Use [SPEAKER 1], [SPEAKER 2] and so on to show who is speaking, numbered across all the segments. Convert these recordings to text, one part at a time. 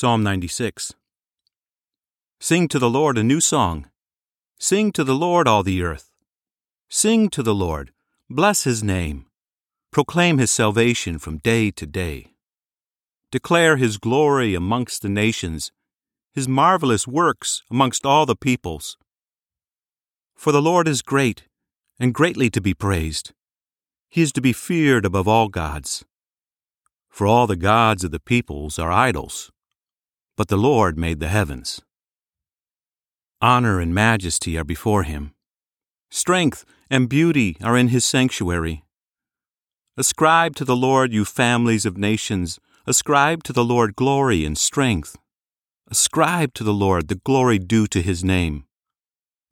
[SPEAKER 1] Psalm 96. Sing to the Lord a new song. Sing to the Lord, all the earth. Sing to the Lord, bless his name. Proclaim his salvation from day to day. Declare his glory amongst the nations, his marvelous works amongst all the peoples. For the Lord is great, and greatly to be praised. He is to be feared above all gods. For all the gods of the peoples are idols, but the Lord made the heavens. Honor and majesty are before him. Strength and beauty are in his sanctuary. Ascribe to the Lord, you families of nations. Ascribe to the Lord glory and strength. Ascribe to the Lord the glory due to his name.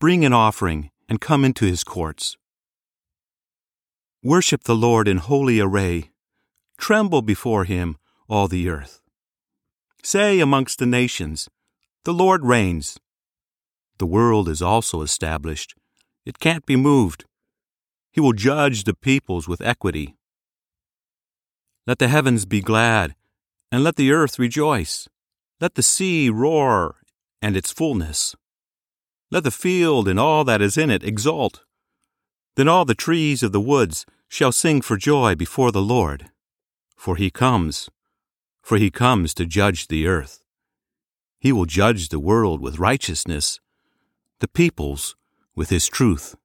[SPEAKER 1] Bring an offering and come into his courts. Worship the Lord in holy array. Tremble before him, all the earth. Say amongst the nations, The Lord reigns. The world is also established. It can't be moved. He will judge the peoples with equity. Let the heavens be glad, and let the earth rejoice. Let the sea roar, and its fullness. Let the field and all that is in it exult. Then all the trees of the woods shall sing for joy before the Lord. For he comes, for he comes to judge the earth. He will judge the world with righteousness, the peoples with his truth.